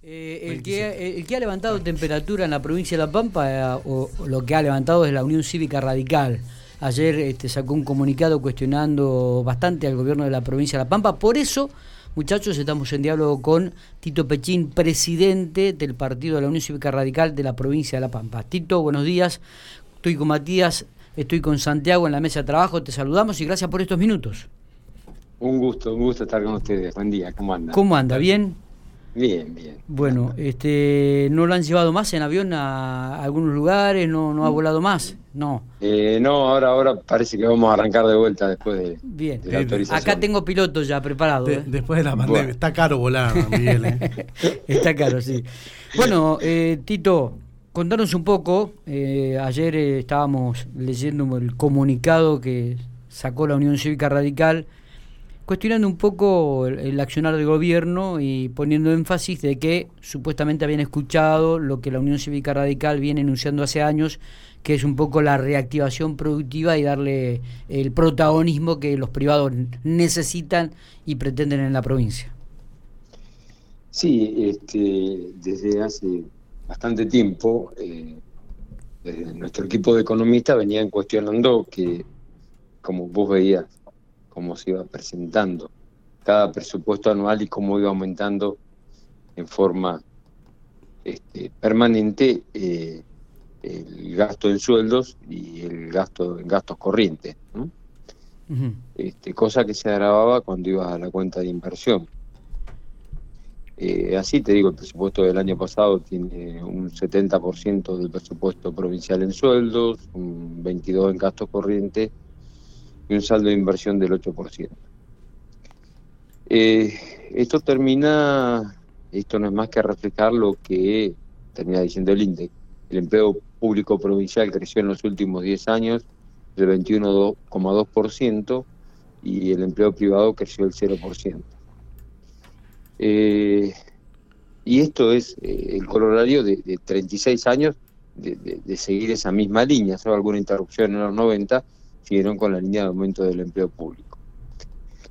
Eh, el, que, el que ha levantado temperatura en la provincia de La Pampa, eh, o, lo que ha levantado es la Unión Cívica Radical. Ayer este, sacó un comunicado cuestionando bastante al gobierno de la provincia de La Pampa. Por eso, muchachos, estamos en diálogo con Tito Pechín, presidente del partido de la Unión Cívica Radical de la provincia de La Pampa. Tito, buenos días. Estoy con Matías, estoy con Santiago en la mesa de trabajo. Te saludamos y gracias por estos minutos. Un gusto, un gusto estar con ustedes. Buen día, ¿cómo anda? ¿Cómo anda? ¿Bien? Bien, bien. Bueno, este, ¿no lo han llevado más en avión a algunos lugares? ¿No, no ha volado más? No. Eh, no, ahora, ahora parece que vamos a arrancar de vuelta después de, Bien. de la autorización. Acá tengo pilotos ya preparados. De- ¿eh? después de la pandemia. Bueno. Está caro volar, Miguel. ¿eh? Está claro, sí. Bueno, eh, Tito, contanos un poco. eh, ayer eh, estábamos leyendo el comunicado que sacó la Unión Cívica Radical, cuestionando un poco el, accionar del gobierno y poniendo énfasis de que supuestamente habían escuchado lo que la Unión Cívica Radical viene enunciando hace años, que es un poco la reactivación productiva y darle el protagonismo que los privados necesitan y pretenden en la provincia. Sí, este, desde hace bastante tiempo eh, eh, nuestro equipo de economistas venían cuestionando que, como vos veías, cómo se iba presentando cada presupuesto anual y cómo iba aumentando en forma este, permanente eh, el gasto en sueldos y el gasto en gastos corrientes, este, cosa que se agravaba cuando ibas a la cuenta de inversión. Eh, así te digo, el presupuesto del año pasado tiene un 70% del presupuesto provincial en sueldos, un 22% en gastos corrientes y un saldo de inversión del 8%. Eh, esto termina, esto no es más que reflejar lo que termina diciendo el INDEC. El empleo público provincial creció en los últimos 10 años del 21,2% y el empleo privado creció el 0%. Eh, y esto es eh, el corolario de, de 36 años de, de- de seguir esa misma línea, salvo alguna interrupción en los 90, con la línea de aumento del empleo público.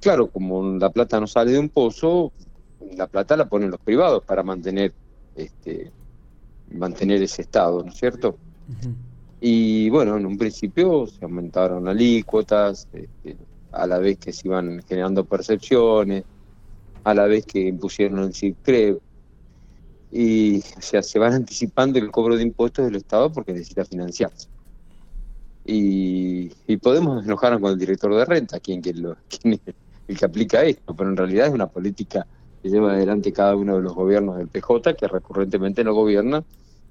Claro, como la plata no sale de un pozo, la plata la ponen los privados para mantener este mantener ese estado, ¿no es cierto? Y bueno, en un principio se aumentaron alícuotas, este, a la vez que se iban generando percepciones, a la vez que impusieron el CICREV. Y o sea, se van anticipando el cobro de impuestos del Estado porque necesita financiarse. Y, y podemos enojarnos con el director de renta, quien, quien lo, quien el que aplica esto, pero en realidad es una política que lleva adelante cada uno de los gobiernos del PJ, que recurrentemente no gobierna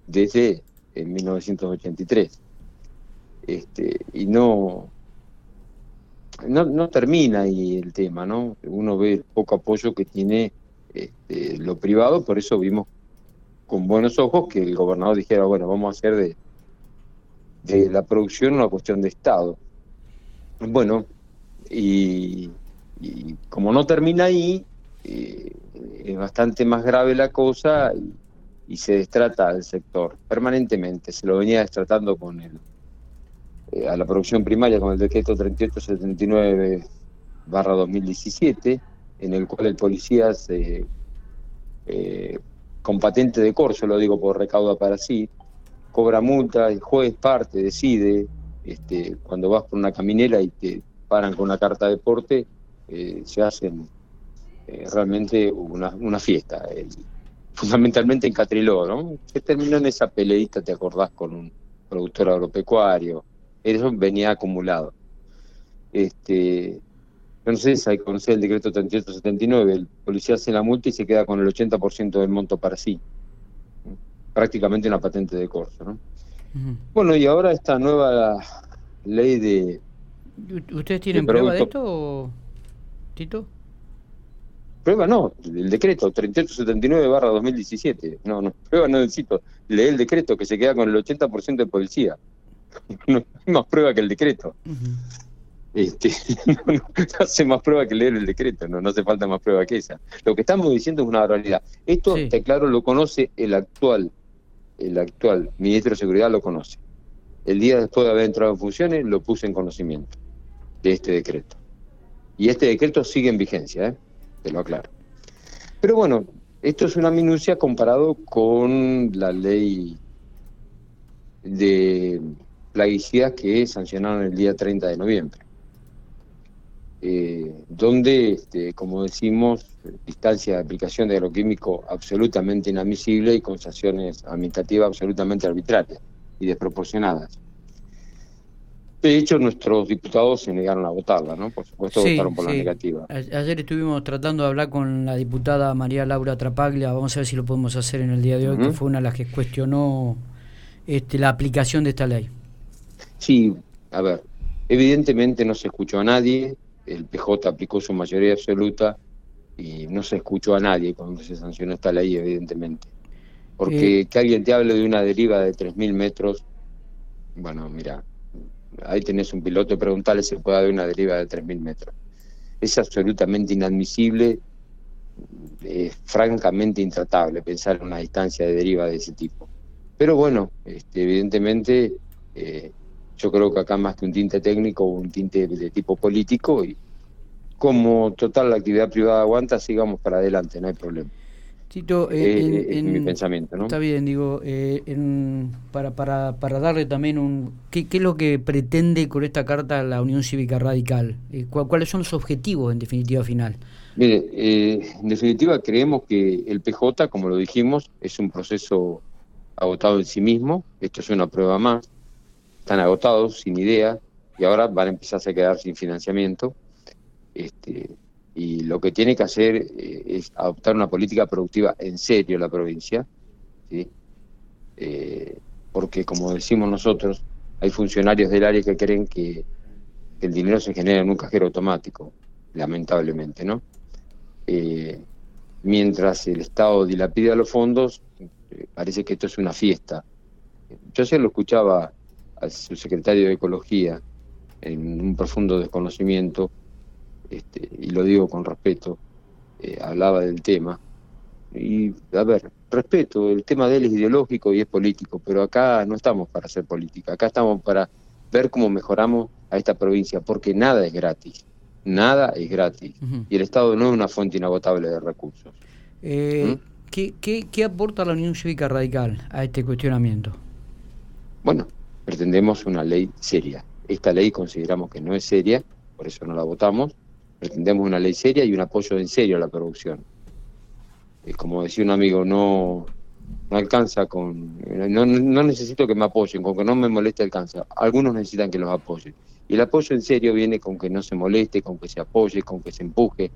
desde en 1983. Este, y no, no, no termina ahí el tema, ¿no? Uno ve el poco apoyo que tiene este, lo privado, por eso vimos con buenos ojos que el gobernador dijera, bueno, vamos a hacer de, de la producción una cuestión de Estado. Bueno, y, como no termina ahí, eh, es bastante más grave la cosa y, y se destrata al sector permanentemente. Se lo venía destratando con el, eh, a la producción primaria con el decreto 3879 barra 2017, en el cual el policía se, eh, con patente de corso, lo digo por recauda para sí, cobra multa, el juez parte, decide, este, cuando vas por una caminera y te paran con una carta de porte, eh, se hacen eh, realmente una, una fiesta. El- fundamentalmente en Catriló, ¿no? Que terminó en esa peleita, ¿te acordás? Con un productor agropecuario. Eso venía acumulado. Este, no sé hay conocer el decreto 3879, el policía hace la multa y se queda con el 80% del monto para sí. Prácticamente una patente de corso, ¿no? Bueno, y ahora esta nueva ley de... ¿U- ¿Ustedes tienen De prueba de esto, o- Tito? Prueba no, el decreto 3879 barra 2017. No, no, prueba no necesito. Lee el decreto que se queda con el 80% de policía. No hay más prueba que el decreto. Este, no, no, hace más prueba que leer el decreto, no, no hace falta más prueba que esa. Lo que estamos diciendo es una realidad. Esto, Sí. está claro, lo conoce el actual, el actual ministro de Seguridad lo conoce. El día después de haber entrado en funciones, lo puse en conocimiento de este decreto. Y este decreto sigue en vigencia, ¿eh? te lo aclaro. Pero bueno, Esto es una minucia comparado con la ley de plaguicidas que sancionaron el día 30 de noviembre, eh, donde, este, como decimos, distancia de aplicación de agroquímico absolutamente inadmisible y con sanciones administrativas absolutamente arbitrarias y desproporcionadas. De hecho, nuestros diputados se negaron a votarla, ¿no? Por supuesto, votaron por la negativa. Ayer estuvimos tratando de hablar con la diputada María Laura Trapaglia, vamos a ver si lo podemos hacer en el día de hoy, que fue una de las que cuestionó este, la aplicación de esta ley. Sí, a ver, evidentemente no se escuchó a nadie, el PJ aplicó su mayoría absoluta y no se escuchó a nadie cuando se sancionó esta ley, evidentemente. Porque eh, que alguien te hable de una deriva de 3.000 metros, bueno, mira, ahí tenés un piloto, preguntarle si puede haber una deriva de 3.000 metros. Es absolutamente inadmisible, es francamente intratable pensar en una distancia de deriva de ese tipo. Pero bueno, este, evidentemente eh, yo creo que acá más que un tinte técnico, un tinte de tipo político y como total la actividad privada aguanta, sigamos para adelante, no hay problema. Tito, eh, en, mi pensamiento, ¿no? Está bien, digo, eh, para, para, para darle también un... ¿qué, es lo que pretende con esta carta la Unión Cívica Radical? Eh, ¿Cuáles son los objetivos en definitiva final? Mire, en definitiva creemos que el PJ, como lo dijimos, es un proceso agotado en sí mismo, esto es una prueba más, están agotados, sin idea, y ahora van a empezar a quedar sin financiamiento. Este, y lo que tiene que hacer eh, es adoptar una política productiva en serio la provincia. Eh, porque como decimos nosotros, hay funcionarios del área que creen que, el dinero se genera en un cajero automático, lamentablemente, ¿no? Eh, mientras el Estado dilapida los fondos, parece que esto es una fiesta. Yo ayer lo escuchaba al subsecretario de Ecología en un profundo desconocimiento este, y lo digo con respeto, eh, hablaba del tema. Y, a ver, respeto, el tema de él es ideológico y es político, pero acá no estamos para hacer política, acá estamos para ver cómo mejoramos a esta provincia, porque nada es gratis, nada es gratis, y el Estado no es una fuente inagotable de recursos. Eh, ¿Mm? ¿qué, qué, qué aporta la Unión Cívica Radical a este cuestionamiento? Bueno, pretendemos una ley seria. Esta ley consideramos que no es seria, por eso no la votamos, pretendemos una ley seria y un apoyo en serio a la producción. Es como decía un amigo, no, no alcanza con... No, no necesito que me apoyen, con que no me moleste alcanza. Algunos necesitan que los apoyen. Y el apoyo en serio viene con que no se moleste, con que se apoye, con que se empuje.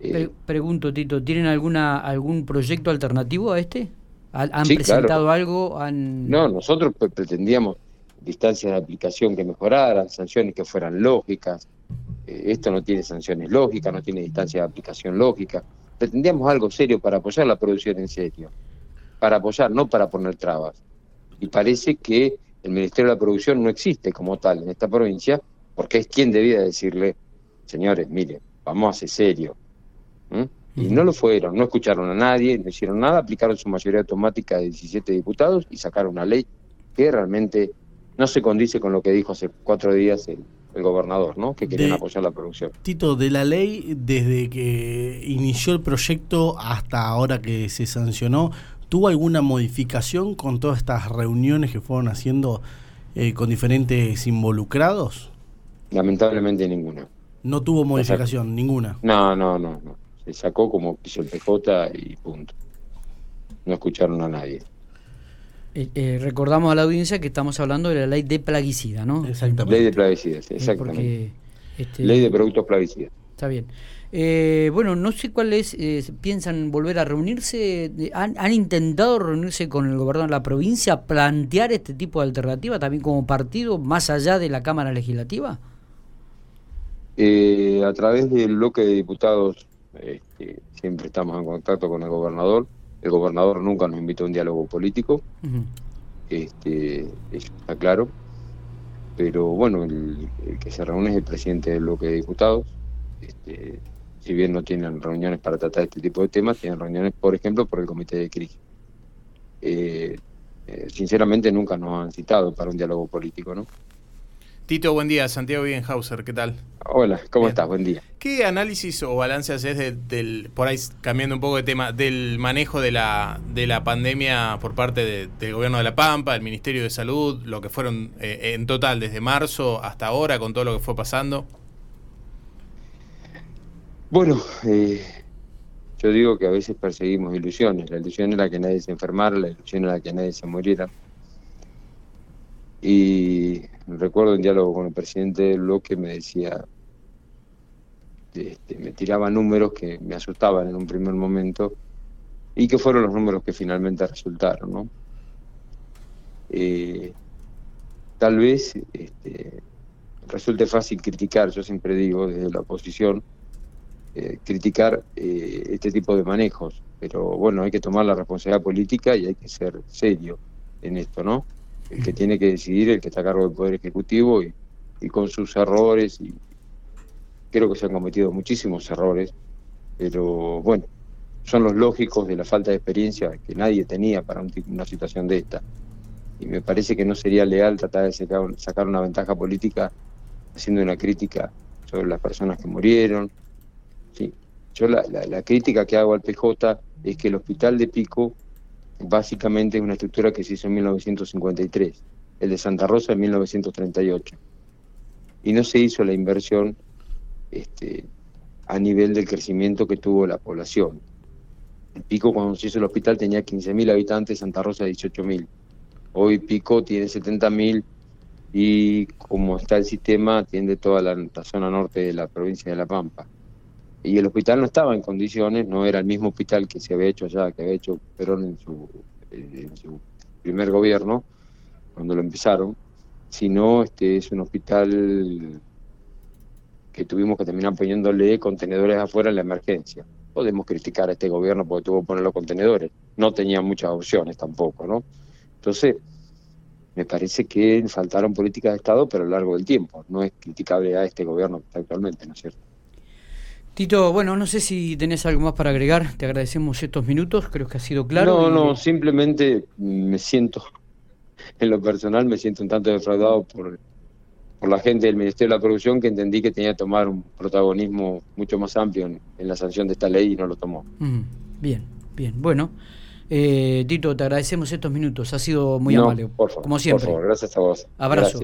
Eh, pregunto, Tito, ¿tienen alguna algún proyecto alternativo a este? ¿Han presentado algo? Han... No, nosotros pretendíamos distancias de aplicación que mejoraran, sanciones que fueran lógicas, eh, esto no tiene sanciones lógicas, no tiene distancia de aplicación lógica. Pretendíamos algo serio para apoyar la producción en serio, para apoyar, no para poner trabas. Y parece que el Ministerio de la Producción no existe como tal en esta provincia, porque es quien debía decirle, señores, mire, vamos a ser serio. Y no lo fueron, no escucharon a nadie, no hicieron nada, aplicaron su mayoría automática de 17 diputados y sacaron una ley que realmente no se condice con lo que dijo hace cuatro días el, el gobernador, ¿no? que querían apoyar la producción. Tito, de la ley, desde que inició el proyecto hasta ahora que se sancionó, ¿tuvo alguna modificación con todas estas reuniones que fueron haciendo eh, con diferentes involucrados? Lamentablemente ninguna. ¿No tuvo modificación ninguna? No, no, no, no. Se sacó como quiso el PJ y punto. No escucharon a nadie. Eh, eh, recordamos a la audiencia que estamos hablando de la ley de plaguicida, ¿no? Exactamente. Ley de plaguicidas, exactamente. este, ley de productos plaguicidas. Está bien. Eh, bueno, no sé cuál es, piensan volver a reunirse, ¿Han, ¿Han, intentado reunirse con el gobernador de la provincia, plantear este tipo de alternativa también como partido, más allá de la Cámara Legislativa? a través del bloque de diputados este, siempre estamos en contacto con el gobernador el gobernador nunca nos invitó a un diálogo político, este, eso está claro. Pero bueno, el, que se reúne es el presidente del bloque de diputados. Este, si bien no tienen reuniones para tratar este tipo de temas, tienen reuniones, por ejemplo, por el comité de crisis. Eh, eh, sinceramente nunca nos han citado para un diálogo político, ¿no? Tito, buen día. Santiago Bienhauser, ¿qué tal? Hola, ¿cómo estás? Buen día. ¿Qué análisis o balance haces del, por ahí cambiando un poco de tema, del manejo de la, de la pandemia por parte del gobierno de La Pampa, el Ministerio de Salud, lo que fueron eh, en total desde marzo hasta ahora con todo lo que fue pasando? Bueno, eh, yo digo que a veces perseguimos ilusiones. La ilusión era que nadie se enfermara, la ilusión era que nadie se muriera. Y recuerdo un diálogo con el presidente bloque, me decía, este, me tiraba números que me asustaban en un primer momento y que fueron los números que finalmente resultaron. ¿no? Eh, tal vez este, resulte fácil criticar, yo siempre digo desde la oposición, eh, criticar eh, este tipo de manejos, pero bueno, hay que tomar la responsabilidad política y hay que ser serio en esto, ¿no? El que tiene que decidir, el que está a cargo del Poder Ejecutivo y, con sus errores, y creo que se han cometido muchísimos errores, pero bueno, son los lógicos de la falta de experiencia que nadie tenía para una situación de esta. Y me parece que no sería leal tratar de sacar, una ventaja política haciendo una crítica sobre las personas que murieron. Sí. Yo la, la crítica que hago al PJ es que el hospital de Pico básicamente es una estructura que se hizo en 1953, el de Santa Rosa en 1938. Y no se hizo la inversión este, a nivel del crecimiento que tuvo la población. El Pico cuando se hizo el hospital tenía 15.000 habitantes, Santa Rosa 18.000. Hoy Pico tiene 70.000 y como está el sistema, atiende toda la zona norte de la provincia de La Pampa y el hospital no estaba en condiciones, no era el mismo hospital que se había hecho allá, que había hecho Perón en su, en su primer gobierno, cuando lo empezaron, sino este es un hospital que tuvimos que terminar poniéndole contenedores afuera en la emergencia. Podemos criticar a este gobierno porque tuvo que poner los contenedores, no tenía muchas opciones tampoco, ¿no? Entonces, me parece que faltaron políticas de Estado, pero a lo largo del tiempo, no es criticable a este gobierno que está actualmente, ¿no es cierto? Tito, bueno, no sé si tenés algo más para agregar. Te agradecemos estos minutos, creo que ha sido claro. No, no, simplemente me siento, en lo personal, me siento un tanto defraudado por, por la gente del Ministerio de la Producción que entendí que tenía que tomar un protagonismo mucho más amplio en, la sanción de esta ley y no lo tomó. bien, bien. Bueno, eh, Tito, te agradecemos estos minutos. Ha sido muy amable. Por favor, como siempre. Por favor, gracias a vos. Abrazo.